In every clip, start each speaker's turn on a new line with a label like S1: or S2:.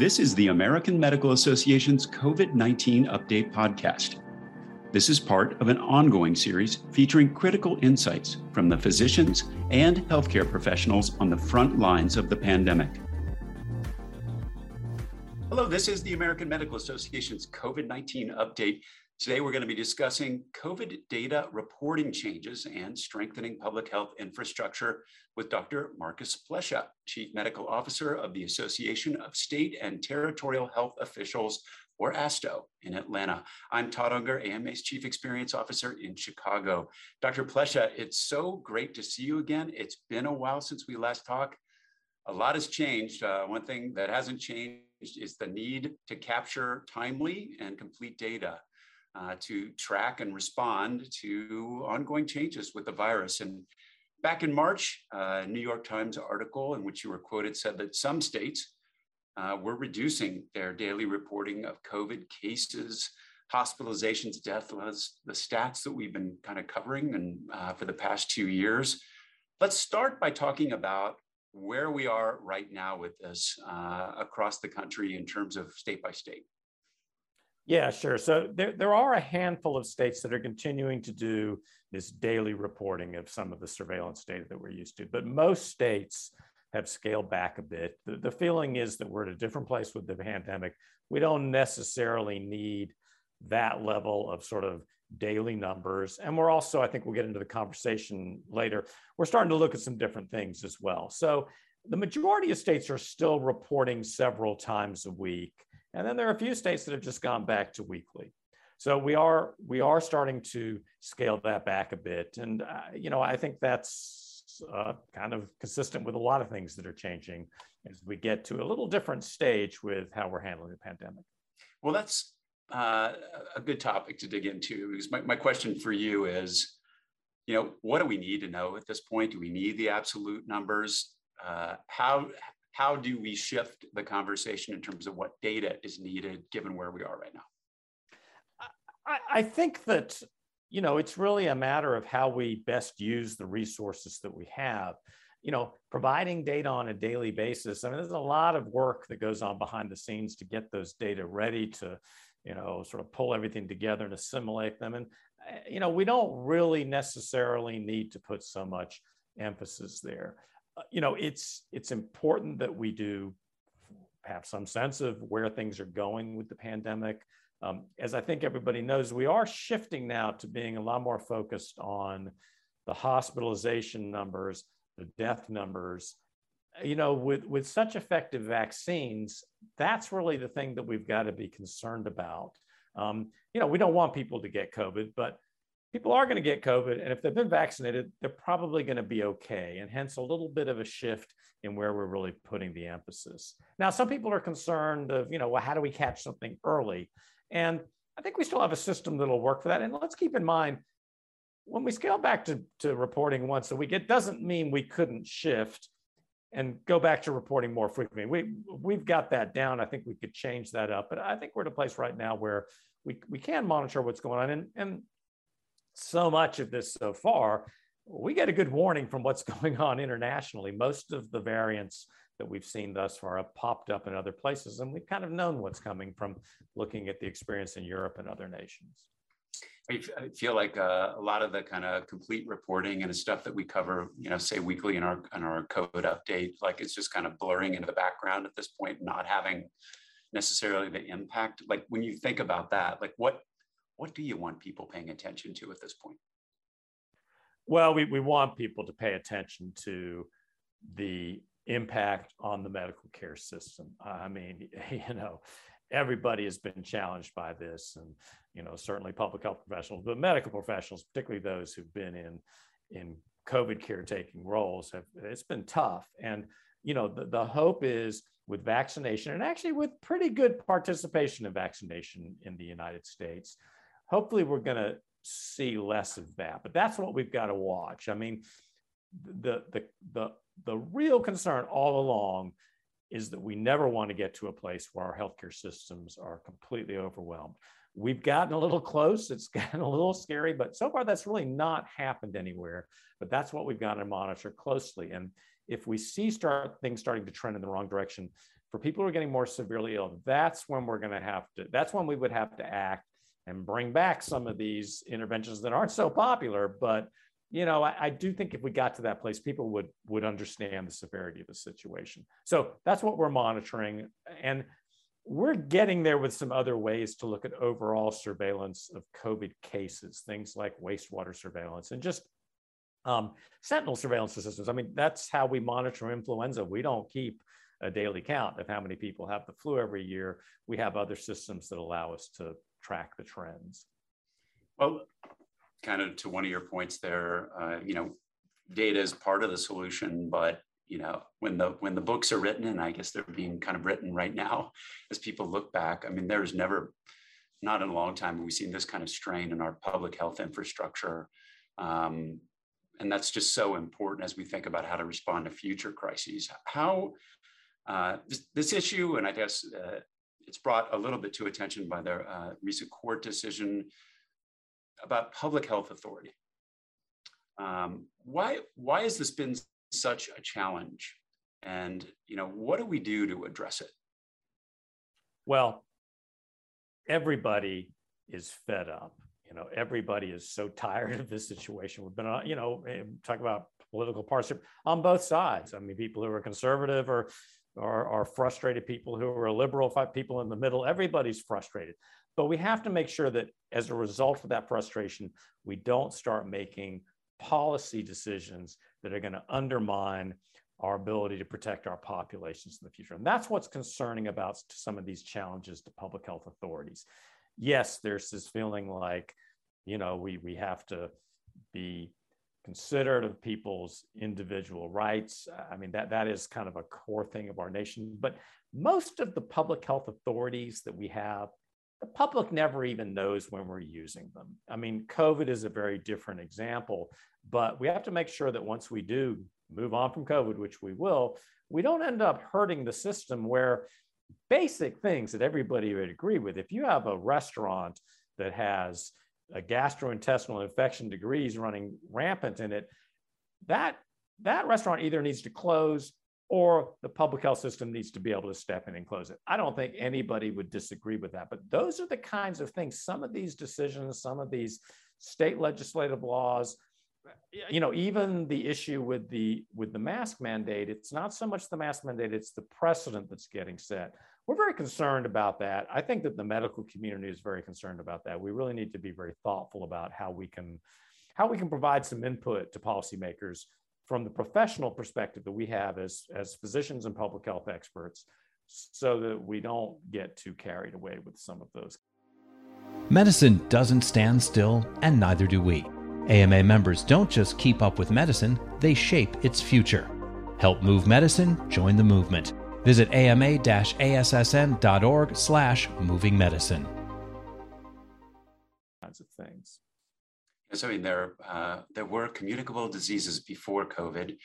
S1: This is the American Medical Association's COVID 19 Update Podcast. This is part of an ongoing series featuring critical insights from the physicians and healthcare professionals on the front lines of the pandemic. Hello, this is the American Medical Association's COVID 19 update. Today, we're going to be discussing COVID data reporting changes and strengthening public health infrastructure with Dr. Marcus Plescia, Chief Medical Officer of the Association of State and Territorial Health Officials, or ASTHO, in Atlanta. I'm Todd Unger, AMA's Chief Experience Officer in Chicago. Dr. Plescia, it's so great to see you again. It's been a while since we last talked. A lot has changed. Uh, one thing that hasn't changed is the need to capture timely and complete data uh, to track and respond to ongoing changes with the virus. And back in March, a New York Times article in which you were quoted said that some states uh, were reducing their daily reporting of COVID cases, hospitalizations, deaths, the stats that we've been kind of covering and uh, for the past two years. Let's start by talking about where we are right now with this uh, across the country in terms of state by state.
S2: Yeah, sure. So there, there are a handful of states that are continuing to do this daily reporting of some of the surveillance data that we're used to, but most states have scaled back a bit. The, the feeling is that we're at a different place with the pandemic. We don't necessarily need that level of sort of daily numbers. And we're also, I think we'll get into the conversation later, we're starting to look at some different things as well. So the majority of states are still reporting several times a week. And then there are a few states that have just gone back to weekly. So we are we are starting to scale that back a bit, and uh, you know I think that's uh, kind of consistent with a lot of things that are changing as we get to a little different stage with how we're handling the pandemic.
S1: Well, that's uh, a good topic to dig into because my, my question for you is, you know, what do we need to know at this point? Do we need the absolute numbers? Uh, how how do we shift the conversation in terms of what data is needed given where we are right now?
S2: I, I think that you know it's really a matter of how we best use the resources that we have. You know providing data on a daily basis i mean there's a lot of work that goes on behind the scenes to get those data ready to you know sort of pull everything together and assimilate them. And eh, you know we don't really necessarily need to put so much emphasis there you know, it's it's important that we do have some sense of where things are going with the pandemic. Um, as I think everybody knows, we are shifting now to being a lot more focused on the hospitalization numbers, the death numbers. You know, with with such effective vaccines, that's really the thing that we've got to be concerned about. Um, you know, we don't want people to get COVID, but people are going to get COVID. And if they've been vaccinated, they're probably going to be okay. And hence a little bit of a shift in where we're really putting the emphasis. Now, some people are concerned of, you know, well, how do we catch something early? And I think we still have a system that'll work for that. And let's keep in mind, when we scale back to, to reporting once a week, it doesn't mean we couldn't shift and go back to reporting more frequently. We, we've got that down. I think we could change that up. But I think we're at a place right now where we, we can monitor what's going on. And, and so much of this so far, we get a good warning from what's going on internationally. Most of the variants that we've seen thus far have popped up in other places, and we've kind of known what's coming from looking at the experience in Europe and other nations.
S1: I feel like uh, a lot of the kind of complete reporting and the stuff that we cover, you know, say weekly in our in our code update, like it's just kind of blurring into the background at this point, not having necessarily the impact. Like when you think about that, like what what do you want people paying attention to at this point?
S2: Well, we, we want people to pay attention to the impact on the medical care system. I mean, you know, everybody has been challenged by this, and you know, certainly public health professionals, but medical professionals, particularly those who've been in in COVID caretaking roles, have it's been tough. And you know, the, the hope is with vaccination, and actually with pretty good participation in vaccination in the United States, hopefully we're going to see less of that but that's what we've got to watch. I mean the the the the real concern all along is that we never want to get to a place where our healthcare systems are completely overwhelmed. We've gotten a little close it's gotten a little scary but so far that's really not happened anywhere but that's what we've got to monitor closely. And if we see start things starting to trend in the wrong direction for people who are getting more severely ill, that's when we're going to have to, that's when we would have to act and bring back some of these interventions that aren't so popular. But, you know, I, I do think if we got to that place, people would would understand the severity of the situation. So that's what we're monitoring. And we're getting there with some other ways to look at overall surveillance of COVID cases, things like wastewater surveillance and just um, sentinel surveillance systems. I mean, that's how we monitor influenza. We don't keep a daily count of how many people have the flu every year. We have other systems that allow us to track the trends.
S1: Well, kind of to one of your points there, uh, you know, data is part of the solution, but you know when the when the books are written and i guess they're being kind of written right now as people look back i mean there's never not in a long time we've seen this kind of strain in our public health infrastructure um, and that's just so important as we think about how to respond to future crises how uh, this, this, issue and i guess uh, it's brought a little bit to attention by the uh, recent court decision about public health authority. Um, why why has this been such a challenge? And you know what do we do to address it?
S2: Well everybody is fed up. You know everybody is so tired of this situation. We've been on you know eh, talk about political partisanship on both sides. I mean people who are conservative or are, are frustrated people who are liberal people in the middle everybody's frustrated but we have to make sure that as a result of that frustration we don't start making policy decisions that are going to undermine our ability to protect our populations in the future. And that's what's concerning about some of these challenges to public health authorities. Yes, there's this feeling like, you know, we, we have to be considerate of people's individual rights. Uh, I mean, that, that is kind of a core thing of our nation. But most of the public health authorities that we have, the public never even knows when we're using them. I mean, COVID is a very different example but we have to make sure that once we do move on from COVID, which we will, we don't end up hurting the system where basic things that everybody would agree with. If you have a restaurant that has gastrointestinal infection degrees running rampant in it, that that restaurant either needs to close or the public health system needs to be able to step in and close it. I don't think anybody would disagree with that, but those are the kinds of things, some of these decisions, some of these state legislative laws, you know even the issue with the with the mask mandate it's not so much the mask mandate it's the precedent that's getting set we're very concerned about that i think that the medical community is very concerned about that we really need to be very thoughtful about how we can how we can provide some input to policymakers from the professional perspective that we have as as physicians and public health experts so that we don't get too carried away with some of those
S3: medicine doesn't stand still and neither do we AMA members don't just keep up with medicine, they shape its future. Help move medicine, join the movement. Visit ama-assn.org slash moving medicine.
S2: Kinds of things.
S1: So, I mean, there, uh, there were communicable diseases before COVID.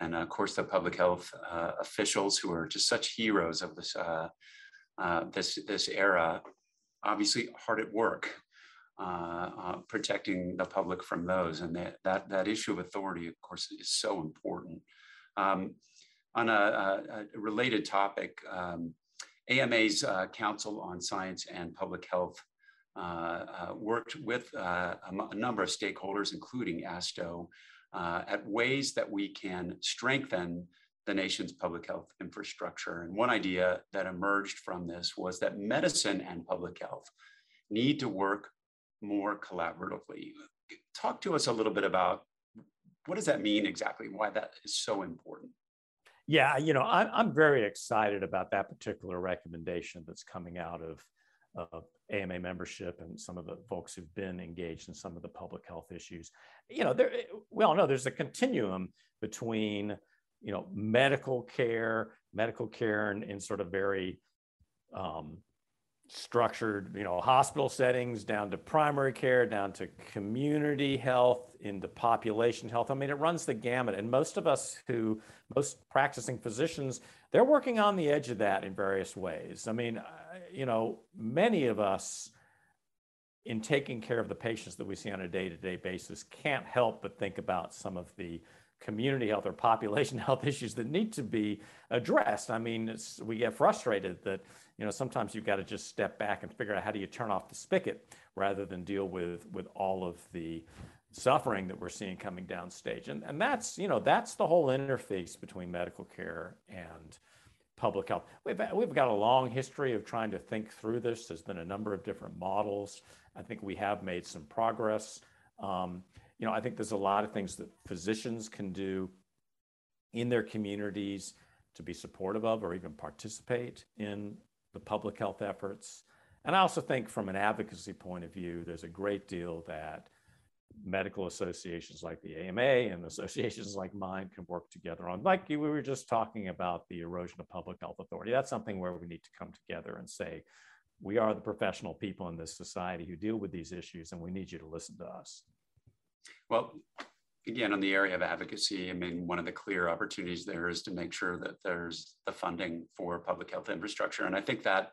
S1: And of course, the public health uh, officials who are just such heroes of this, uh, uh this, this era, obviously hard at work uh, uh, protecting the public from those. And that, that, that issue of authority, of course, is so important. Um, on a, a, a, related topic, um, AMA's uh, Council on Science and Public Health uh, uh, worked with uh, a, number of stakeholders, including ASTHO, at ways that we can strengthen the nation's public health infrastructure. And one idea that emerged from this was that medicine and public health need to work more collaboratively. Talk to us a little bit about what does that mean exactly? Why that is so important?
S2: Yeah, you know, I'm, I'm very excited about that particular recommendation that's coming out of, of AMA membership and some of the folks who've been engaged in some of the public health issues. You know, there, we all know there's a continuum between, you know, medical care, medical care in, in sort of very um, structured, you know, hospital settings down to primary care, down to community health, into population health. I mean, it runs the gamut. And most of us who, most practicing physicians, they're working on the edge of that in various ways. I mean, you know, many of us in taking care of the patients that we see on a day to day basis can't help but think about some of the community health or population health issues that need to be addressed. I mean, we get frustrated that you know sometimes you've got to just step back and figure out how do you turn off the spigot rather than deal with with all of the suffering that we're seeing coming downstage. And and that's you know that's the whole interface between medical care and public health. We've, we've got a long history of trying to think through this. There's been a number of different models. I think we have made some progress. Um, you know, I think there's a lot of things that physicians can do in their communities to be supportive of or even participate in the public health efforts. And I also think from an advocacy point of view, there's a great deal that medical associations like the AMA and associations like mine can work together on. Like we were just talking about the erosion of public health authority. That's something where we need to come together and say, we are the professional people in this society who deal with these issues, and we need you to listen to us.
S1: Well, again, on the area of advocacy, I mean, one of the clear opportunities there is to make sure that there's the funding for public health infrastructure. And I think that,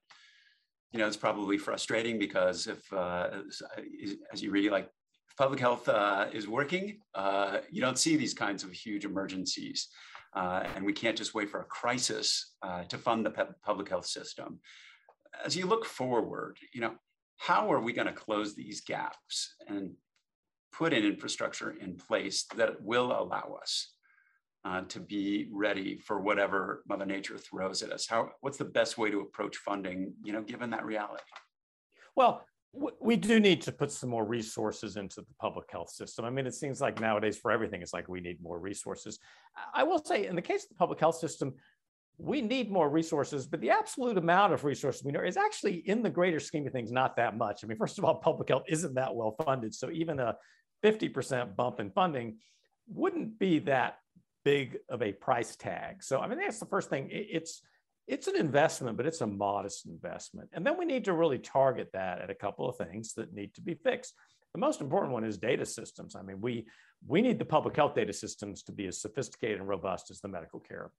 S1: you know, it's probably frustrating because if, uh, as you read, like public health uh, is working, uh, you don't see these kinds of huge emergencies. Uh, and we can't just wait for a crisis uh, to fund the public health system. As you look forward, you know, how are we going to close these gaps and put an infrastructure in place that will allow us uh, to be ready for whatever Mother Nature throws at us? How, what's the best way to approach funding, you know, given that reality?
S2: Well, we do need to put some more resources into the public health system. I mean, it seems like nowadays for everything, it's like we need more resources. I will say, in the case of the public health system, we need more resources, but the absolute amount of resources we know is actually in the greater scheme of things not that much. I mean, first of all, public health isn't that well funded. So even a 50% bump in funding wouldn't be that big of a price tag. So, I mean, that's the first thing. It's it's an investment, but it's a modest investment. And then we need to really target that at a couple of things that need to be fixed. The most important one is data systems. I mean, we we need the public health data systems to be as sophisticated and robust as the medical care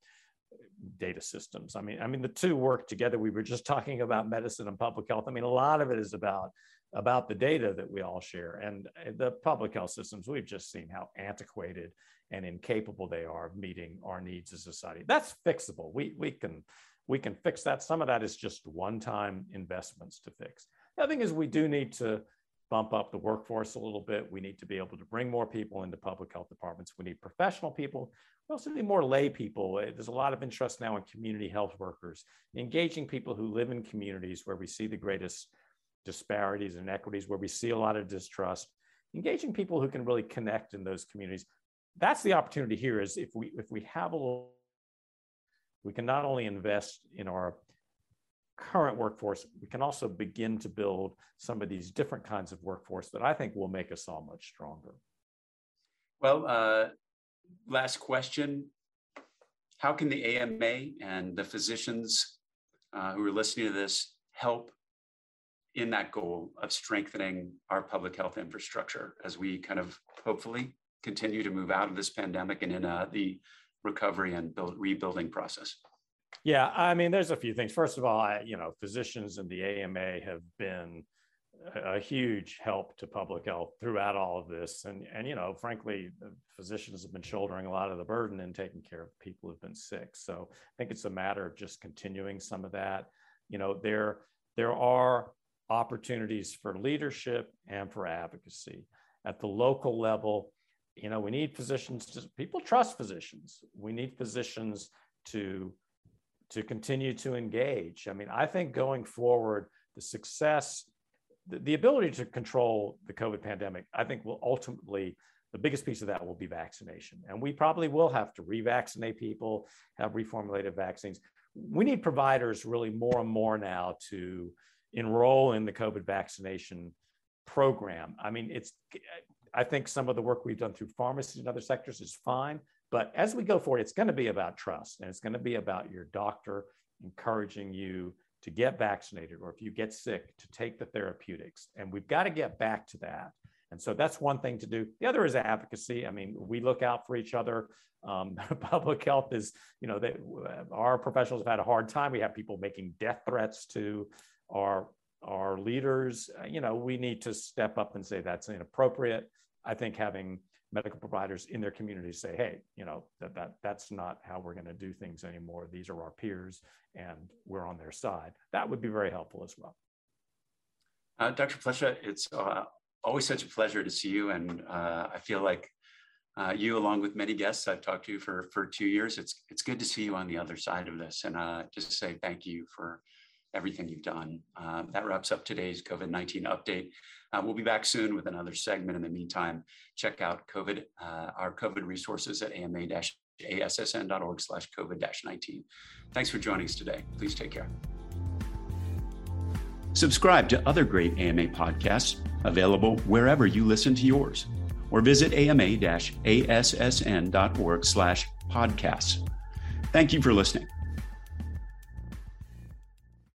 S2: data systems. I mean, I mean the two work together. We were just talking about medicine and public health. I mean, a lot of it is about about the data that we all share. And the public health systems, we've just seen how antiquated and incapable they are of meeting our needs as a society. That's fixable. We, we, can, we can fix that. Some of that is just one-time investments to fix. The other thing is we do need to bump up the workforce a little bit. We need to be able to bring more people into public health departments. We need professional people. We also need more lay people. Uh, there's a lot of interest now in community health workers, engaging people who live in communities where we see the greatest disparities and inequities, where we see a lot of distrust, engaging people who can really connect in those communities. That's the opportunity here is if we if we have a little, we can not only invest in our current workforce, we can also begin to build some of these different kinds of workforce that I think will make us all much stronger.
S1: Well, uh, last question. How can the AMA and the physicians uh, who are listening to this help in that goal of strengthening our public health infrastructure as we kind of hopefully continue to move out of this pandemic and in uh, the recovery and build, rebuilding process?
S2: Yeah, I mean, there's a few things. First of all, I, you know, physicians and the AMA have been a huge help to public health throughout all of this. And, and you know, frankly, physicians have been shouldering a lot of the burden in taking care of people who've been sick. So I think it's a matter of just continuing some of that. You know, there, there are opportunities for leadership and for advocacy. At the local level, you know, we need physicians to, people trust physicians. We need physicians to, to continue to engage. I mean, I think going forward, the success, the, the ability to control the COVID pandemic, I think will ultimately, the biggest piece of that will be vaccination. And we probably will have to revaccinate people, have reformulated vaccines. We need providers really more and more now to enroll in the COVID vaccination program. I mean, it's, I think some of the work we've done through pharmacies and other sectors is fine. But as we go forward, it's going to be about trust and it's going to be about your doctor encouraging you to get vaccinated or if you get sick to take the therapeutics. And we've got to get back to that. And so that's one thing to do. The other is advocacy. I mean, we look out for each other. Um, public health is, you know, they, our professionals have had a hard time. We have people making death threats to our our leaders, uh, you know, we need to step up and say that's inappropriate. I think having medical providers in their communities say, hey, you know, that, that that's not how we're going to do things anymore. These are our peers and we're on their side. That would be very helpful as well.
S1: Uh, Dr. Plescia, it's uh, always such a pleasure to see you. And uh, I feel like uh, you, along with many guests I've talked to for, for two years, it's, it's good to see you on the other side of this. And uh, just say thank you for everything you've done. Uh, that wraps up today's COVID 19 update. Uh, we'll be back soon with another segment. In the meantime, check out COVID, uh, our COVID resources at ama assn.org slash COVID 19. Thanks for joining us today. Please take care. Subscribe to other great AMA podcasts available wherever you listen to yours, or visit ama-assn.org slash podcasts. Thank you for listening.